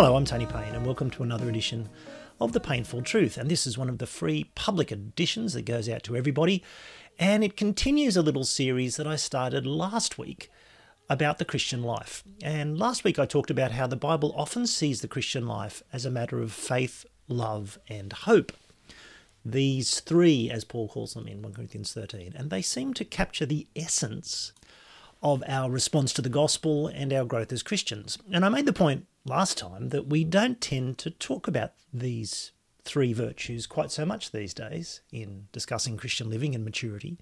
Hello, I'm Tony Payne, and welcome to another edition of The Painful Truth. And this is one of the free public editions that goes out to everybody. And it continues a little series that I started last week about the Christian life. And last week I talked about how the Bible often sees the Christian life as a matter of faith, love, and hope. These three, as Paul calls them in 1 Corinthians 13, and they seem to capture the essence of our response to the gospel and our growth as Christians. And I made the point last time that we don't tend to talk about these three virtues quite so much these days in discussing Christian living and maturity.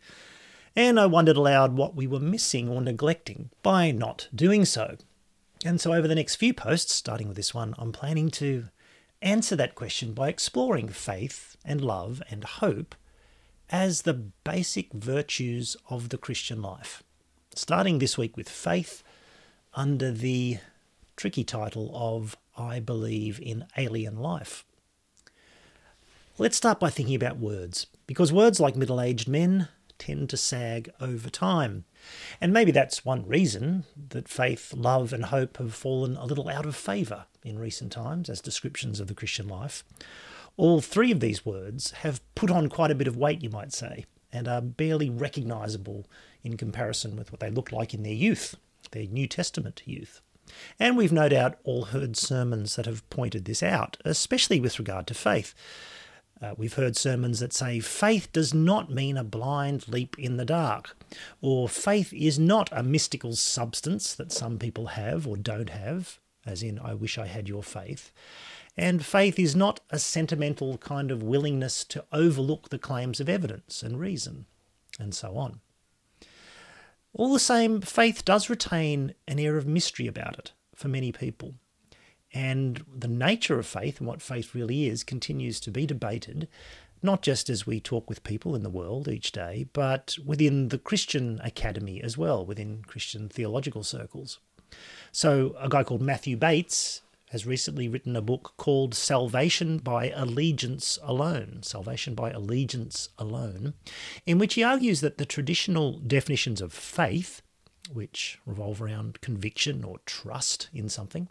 And I wondered aloud what we were missing or neglecting by not doing so. And so, over the next few posts, starting with this one, I'm planning to answer that question by exploring faith and love and hope as the basic virtues of the Christian life starting this week with faith under the tricky title of I Believe in Alien Life. Let's start by thinking about words, because words like middle aged men tend to sag over time. And maybe that's one reason that faith, love, and hope have fallen a little out of favour in recent times as descriptions of the Christian life. All three of these words have put on quite a bit of weight, you might say, and are barely recognisable in comparison with what they looked like in their youth, their New Testament youth. And we've no doubt all heard sermons that have pointed this out, especially with regard to faith. Uh, we've heard sermons that say faith does not mean a blind leap in the dark, or faith is not a mystical substance that some people have or don't have, as in, I wish I had your faith. And faith is not a sentimental kind of willingness to overlook the claims of evidence and reason, and so on. All the same, faith does retain an air of mystery about it for many people. And the nature of faith and what faith really is continues to be debated, not just as we talk with people in the world each day, but within the Christian academy as well, within Christian theological circles. So, a guy called Matthew Bates has recently written a book called Salvation by Allegiance Alone, Salvation by Allegiance Alone, in which he argues that the traditional definitions of faith, which revolve around conviction or trust in something,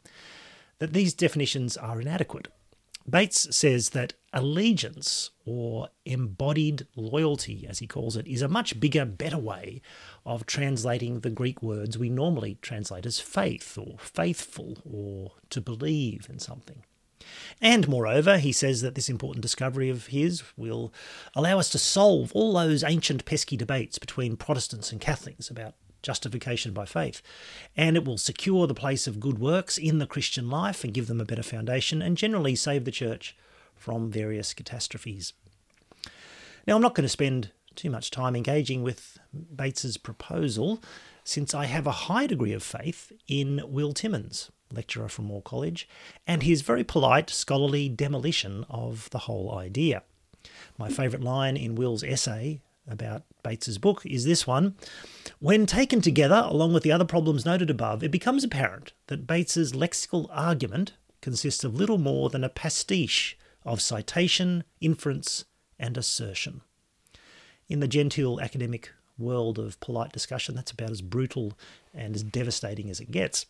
that these definitions are inadequate. Bates says that allegiance, or embodied loyalty, as he calls it, is a much bigger, better way of translating the Greek words we normally translate as faith, or faithful, or to believe in something. And moreover, he says that this important discovery of his will allow us to solve all those ancient pesky debates between Protestants and Catholics about justification by faith. And it will secure the place of good works in the Christian life and give them a better foundation and generally save the church from various catastrophes. Now, I'm not going to spend too much time engaging with Bates's proposal since I have a high degree of faith in Will Timmins, lecturer from Moore College, and his very polite, scholarly demolition of the whole idea. My favourite line in Will's essay about Bates's book is this one. When taken together, along with the other problems noted above, it becomes apparent that Bates's lexical argument consists of little more than a pastiche of citation, inference, and assertion. In the genteel academic world of polite discussion, that's about as brutal and as devastating as it gets.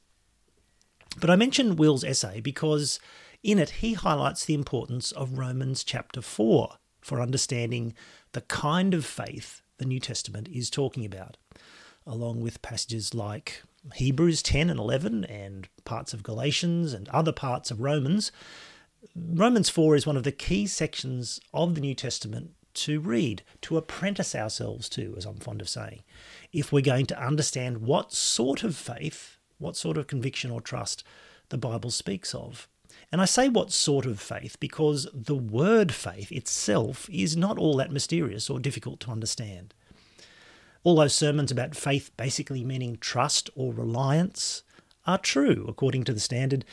But I mention Will's essay because in it he highlights the importance of Romans chapter 4 for understanding the kind of faith the New Testament is talking about, along with passages like Hebrews 10 and 11 and parts of Galatians and other parts of Romans. Romans 4 is one of the key sections of the New Testament to read, to apprentice ourselves to, as I'm fond of saying, if we're going to understand what sort of faith, what sort of conviction or trust the Bible speaks of. And I say what sort of faith because the word faith itself is not all that mysterious or difficult to understand. All those sermons about faith basically meaning trust or reliance are true, according to the standard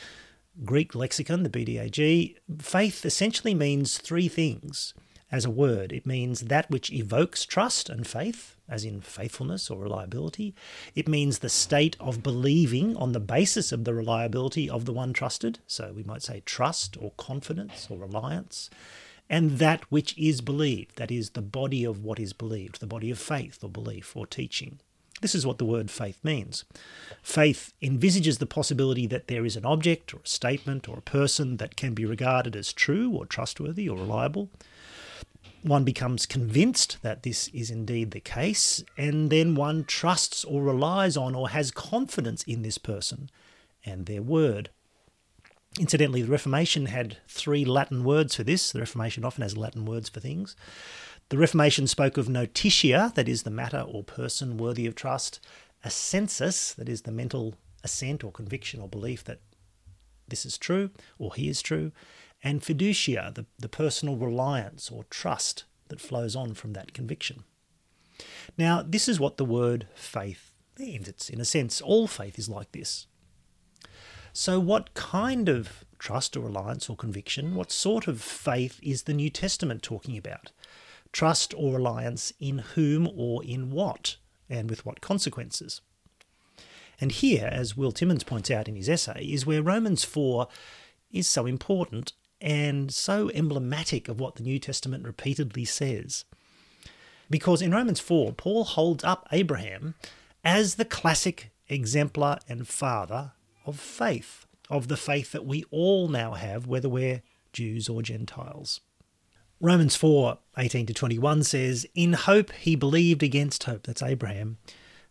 Greek lexicon, the BDAG. Faith essentially means three things as a word. It means that which evokes trust and faith, as in faithfulness or reliability. It means the state of believing on the basis of the reliability of the one trusted. So we might say trust or confidence or reliance. And that which is believed, that is, the body of what is believed, the body of faith or belief or teaching. This is what the word faith means. Faith envisages the possibility that there is an object or a statement or a person that can be regarded as true or trustworthy or reliable. One becomes convinced that this is indeed the case, and then one trusts or relies on or has confidence in this person and their word. Incidentally, the Reformation had three Latin words for this. The Reformation often has Latin words for things. The Reformation spoke of notitia, that is the matter or person worthy of trust, assensus, that is the mental assent or conviction or belief that this is true or he is true, and fiducia, the, the personal reliance or trust that flows on from that conviction. Now, this is what the word faith means. It's, in a sense, all faith is like this. So, what kind of trust or reliance or conviction, what sort of faith is the New Testament talking about? Trust or reliance in whom or in what, and with what consequences? And here, as Will Timmins points out in his essay, is where Romans 4 is so important and so emblematic of what the New Testament repeatedly says. Because in Romans 4, Paul holds up Abraham as the classic exemplar and father of faith, of the faith that we all now have, whether we're Jews or Gentiles. Romans 4 18 to 21 says, In hope he believed against hope, that's Abraham,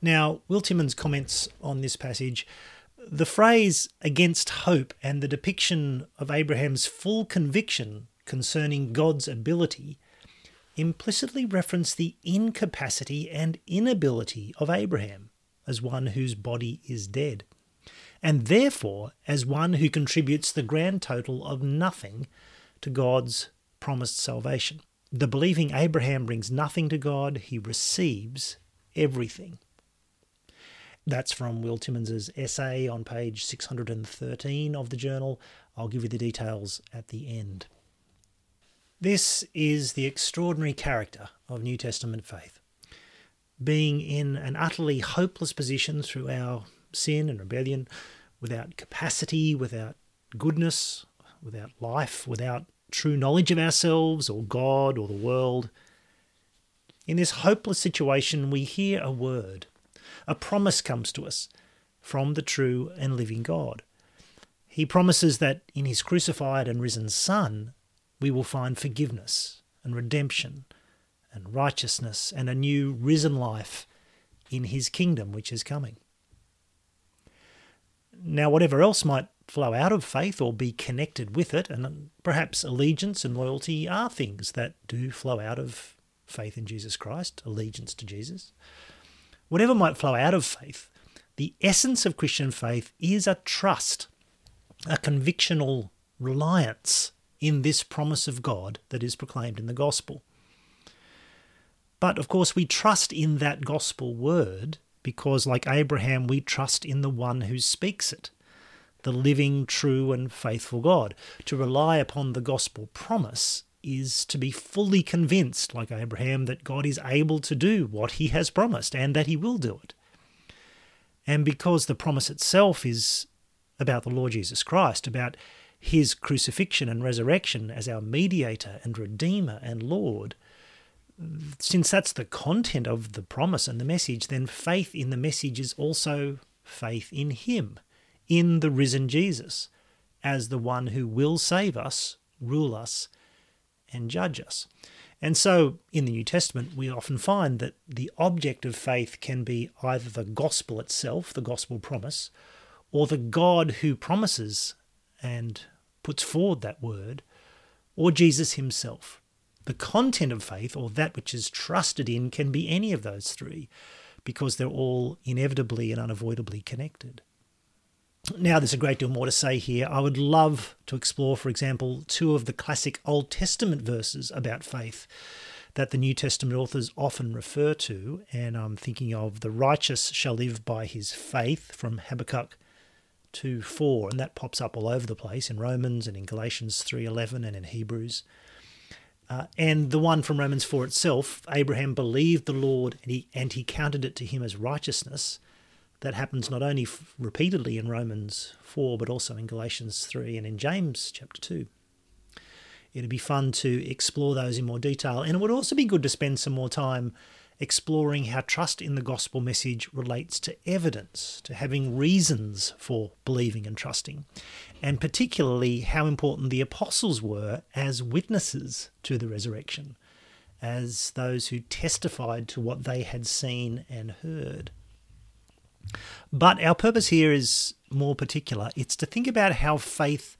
Now, Will Timmins comments on this passage the phrase against hope and the depiction of Abraham's full conviction concerning God's ability implicitly reference the incapacity and inability of Abraham as one whose body is dead, and therefore as one who contributes the grand total of nothing to God's promised salvation. The believing Abraham brings nothing to God, he receives everything. That's from Will Timmins's essay on page 613 of the journal. I'll give you the details at the end. This is the extraordinary character of New Testament faith. Being in an utterly hopeless position through our sin and rebellion, without capacity, without goodness, without life, without true knowledge of ourselves or God or the world. In this hopeless situation, we hear a word a promise comes to us from the true and living God. He promises that in his crucified and risen Son, we will find forgiveness and redemption and righteousness and a new risen life in his kingdom which is coming. Now, whatever else might flow out of faith or be connected with it, and perhaps allegiance and loyalty are things that do flow out of faith in Jesus Christ, allegiance to Jesus whatever might flow out of faith, the essence of Christian faith is a trust, a convictional reliance in this promise of God that is proclaimed in the gospel. But of course, we trust in that gospel word because, like Abraham, we trust in the one who speaks it, the living, true, and faithful God. To rely upon the gospel promise is to be fully convinced, like Abraham, that God is able to do what he has promised and that he will do it. And because the promise itself is about the Lord Jesus Christ, about his crucifixion and resurrection as our mediator and redeemer and Lord, since that's the content of the promise and the message, then faith in the message is also faith in him, in the risen Jesus, as the one who will save us, rule us, and judge us. And so in the New Testament, we often find that the object of faith can be either the gospel itself, the gospel promise, or the God who promises and puts forward that word, or Jesus himself. The content of faith, or that which is trusted in, can be any of those three, because they're all inevitably and unavoidably connected. Now, there's a great deal more to say here. I would love to explore, for example, two of the classic Old Testament verses about faith that the New Testament authors often refer to, and I'm thinking of the righteous shall live by his faith from Habakkuk 2 4, and that pops up all over the place in Romans and in Galatians 3.11 and in Hebrews. Uh, and the one from Romans 4 itself, Abraham believed the Lord and he, and he counted it to him as righteousness. That happens not only f- repeatedly in Romans 4, but also in Galatians 3 and in James chapter 2. It'd be fun to explore those in more detail, and it would also be good to spend some more time exploring how trust in the gospel message relates to evidence, to having reasons for believing and trusting, and particularly how important the apostles were as witnesses to the resurrection, as those who testified to what they had seen and heard. But our purpose here is more particular. It's to think about how faith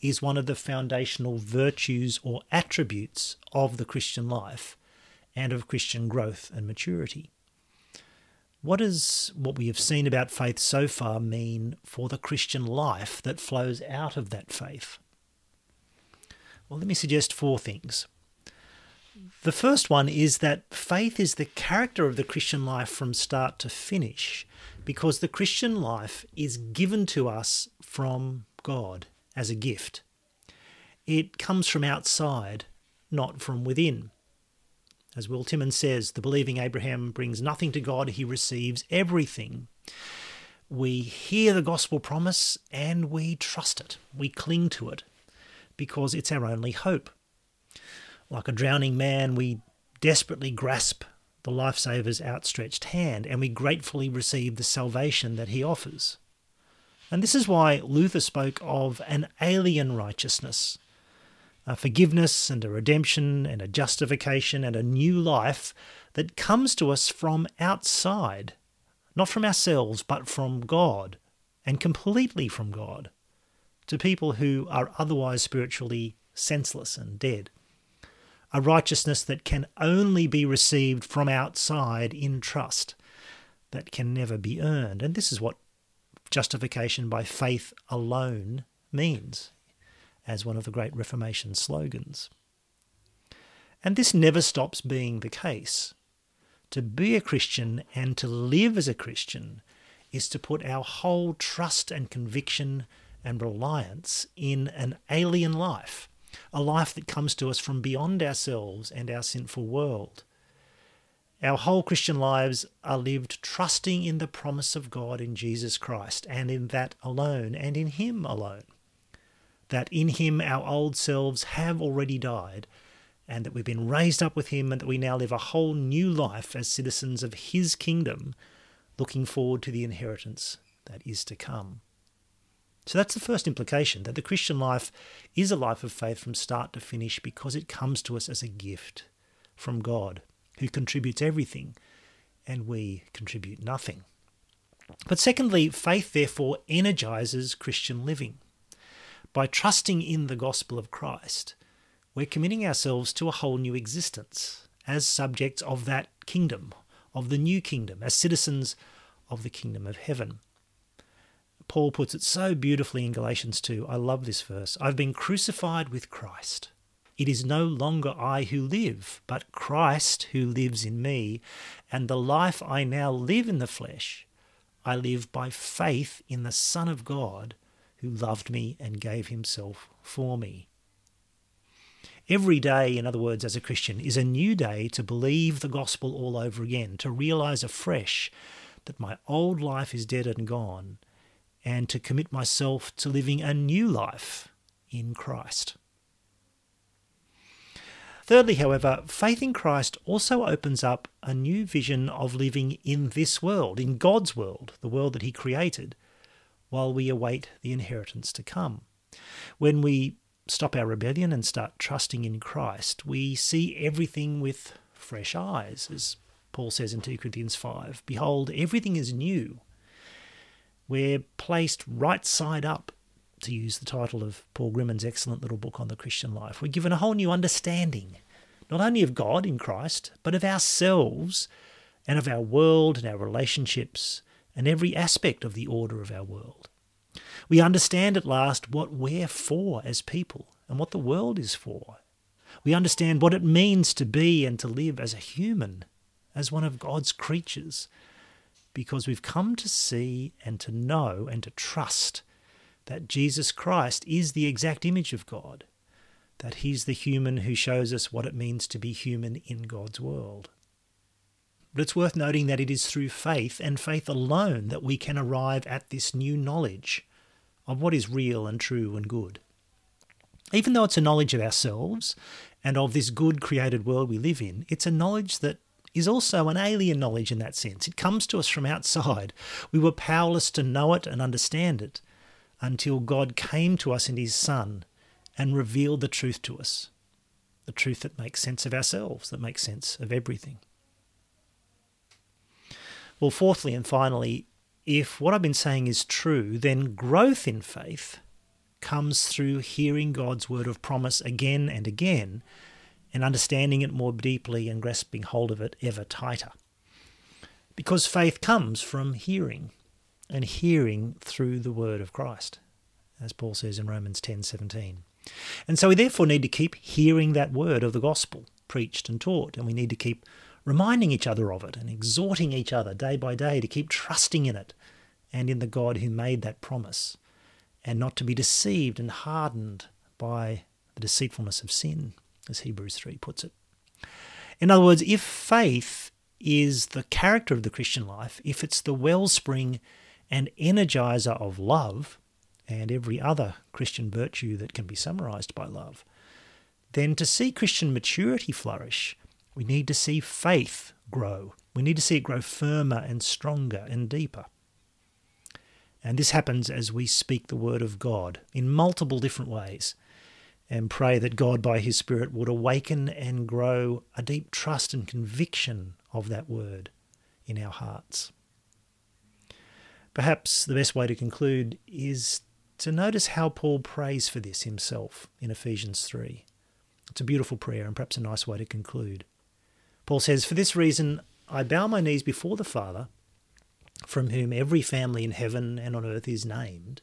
is one of the foundational virtues or attributes of the Christian life and of Christian growth and maturity. What does what we have seen about faith so far mean for the Christian life that flows out of that faith? Well, let me suggest four things. The first one is that faith is the character of the Christian life from start to finish, because the Christian life is given to us from God as a gift. It comes from outside, not from within. As Will Timmins says, the believing Abraham brings nothing to God, he receives everything. We hear the gospel promise and we trust it. We cling to it because it's our only hope. Like a drowning man, we desperately grasp the lifesaver's outstretched hand and we gratefully receive the salvation that he offers. And this is why Luther spoke of an alien righteousness a forgiveness and a redemption and a justification and a new life that comes to us from outside, not from ourselves, but from God, and completely from God, to people who are otherwise spiritually senseless and dead. A righteousness that can only be received from outside in trust, that can never be earned. And this is what justification by faith alone means as one of the great Reformation slogans. And this never stops being the case. To be a Christian and to live as a Christian is to put our whole trust and conviction and reliance in an alien life, a life that comes to us from beyond ourselves and our sinful world. Our whole Christian lives are lived trusting in the promise of God in Jesus Christ and in that alone and in Him alone that in him our old selves have already died, and that we've been raised up with him, and that we now live a whole new life as citizens of his kingdom, looking forward to the inheritance that is to come. So that's the first implication that the Christian life is a life of faith from start to finish because it comes to us as a gift from God, who contributes everything, and we contribute nothing. But secondly, faith therefore energizes Christian living. By trusting in the gospel of Christ, we're committing ourselves to a whole new existence as subjects of that kingdom, of the new kingdom, as citizens of the kingdom of heaven. Paul puts it so beautifully in Galatians 2. I love this verse. I've been crucified with Christ. It is no longer I who live, but Christ who lives in me. And the life I now live in the flesh, I live by faith in the Son of God who loved me and gave himself for me. Every day, in other words, as a Christian, is a new day to believe the gospel all over again, to realize afresh that my old life is dead and gone, and to commit myself to living a new life in Christ. Thirdly, however, faith in Christ also opens up a new vision of living in this world, in God's world, the world that He created, while we await the inheritance to come. When we stop our rebellion and start trusting in Christ, we see everything with fresh eyes, as Paul says in 2 Corinthians 5 Behold, everything is new. We're placed right side up, to use the title of Paul Grimmond's excellent little book on the Christian life. We're given a whole new understanding, not only of God in Christ, but of ourselves and of our world and our relationships and every aspect of the order of our world. We understand at last what we're for as people and what the world is for, We understand what it means to be and to live as a human, as one of God's creatures, because we've come to see and to know and to trust that Jesus Christ is the exact image of God, that he's the human who shows us what it means to be human in God's world. But it's worth noting that it is through faith and faith alone that we can arrive at this new knowledge of what is real and true and good. Even though it's a knowledge of ourselves and of this good created world we live in, it's a knowledge that is also an alien knowledge in that sense. It comes to us from outside. We were powerless to know it and understand it until God came to us in His Son and revealed the truth to us the truth that makes sense of ourselves, that makes sense of everything. Well, fourthly and finally, if what I've been saying is true, then growth in faith comes through hearing God's word of promise again and again and understanding it more deeply and grasping hold of it ever tighter. Because faith comes from hearing and hearing through the word of Christ, as Paul says in Romans 10:17. And so we therefore need to keep hearing that word of the gospel preached and taught, and we need to keep reminding each other of it and exhorting each other day by day to keep trusting in it and in the God who made that promise, and not to be deceived and hardened by the deceitfulness of sin, as Hebrews 3 puts it. In other words, if faith is the character of the Christian life, if it's the wellspring and energizer of love, and every other Christian virtue that can be summarized by love, then to see Christian maturity flourish, we need to see faith grow. We need to see it grow firmer and stronger and deeper. And this happens as we speak the word of God in multiple different ways and pray that God, by His Spirit, would awaken and grow a deep trust and conviction of that word in our hearts. Perhaps the best way to conclude is to notice how Paul prays for this himself in Ephesians 3. It's a beautiful prayer and perhaps a nice way to conclude. Paul says, For this reason I bow my knees before the Father from whom every family in heaven and on earth is named,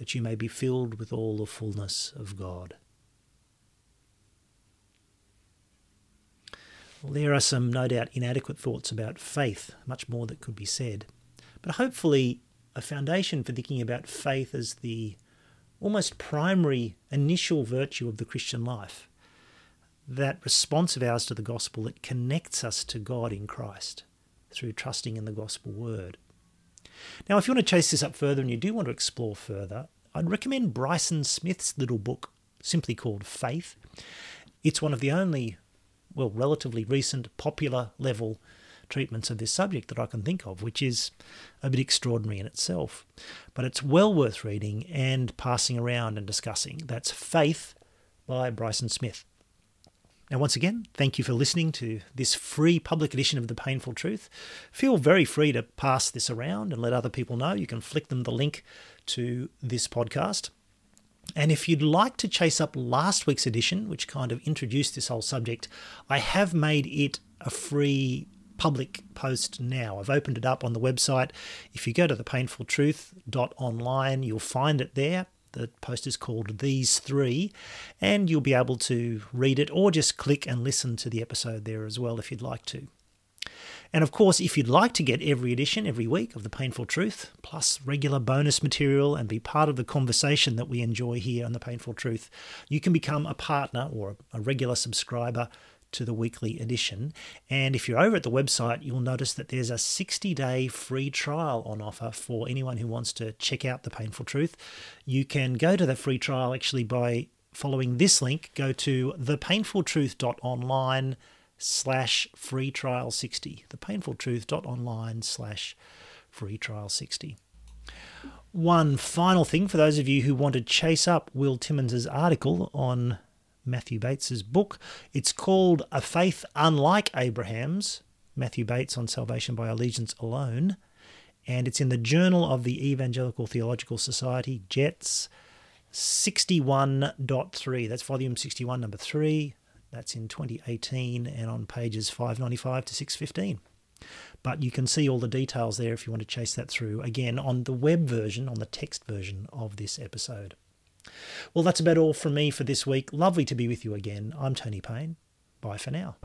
that you may be filled with all the fullness of God. Well, there are some, no doubt, inadequate thoughts about faith, much more that could be said. But hopefully, a foundation for thinking about faith as the almost primary initial virtue of the Christian life. That response of ours to the gospel that connects us to God in Christ through trusting in the gospel word. Now, if you want to chase this up further and you do want to explore further, I'd recommend Bryson Smith's little book, simply called Faith. It's one of the only, well, relatively recent, popular level treatments of this subject that I can think of, which is a bit extraordinary in itself. But it's well worth reading and passing around and discussing. That's Faith by Bryson Smith. Now, once again, thank you for listening to this free public edition of The Painful Truth. Feel very free to pass this around and let other people know. You can flick them the link to this podcast. And if you'd like to chase up last week's edition, which kind of introduced this whole subject, I have made it a free public post now. I've opened it up on the website. If you go to thepainfultruth.online, you'll find it there. The post is called These Three, and you'll be able to read it or just click and listen to the episode there as well if you'd like to. And of course, if you'd like to get every edition every week of The Painful Truth, plus regular bonus material and be part of the conversation that we enjoy here on The Painful Truth, you can become a partner or a regular subscriber to the weekly edition. And if you're over at the website, you'll notice that there's a 60 day free trial on offer for anyone who wants to check out The Painful Truth. You can go to the free trial actually by following this link. Go to thepainfultruth.online slash free trial 60. Thepainfultruth.online slash free trial 60. One final thing for those of you who want to chase up Will Timmins's article on Matthew Bates's book. It's called A Faith Unlike Abraham's, Matthew Bates on Salvation by Allegiance Alone. And it's in the Journal of the Evangelical Theological Society, JETS 61.3. That's volume 61, number 3. That's in 2018 and on pages 595 to 615. But you can see all the details there if you want to chase that through again on the web version, on the text version of this episode. Well, that's about all from me for this week. Lovely to be with you again. I'm Tony Payne. Bye for now.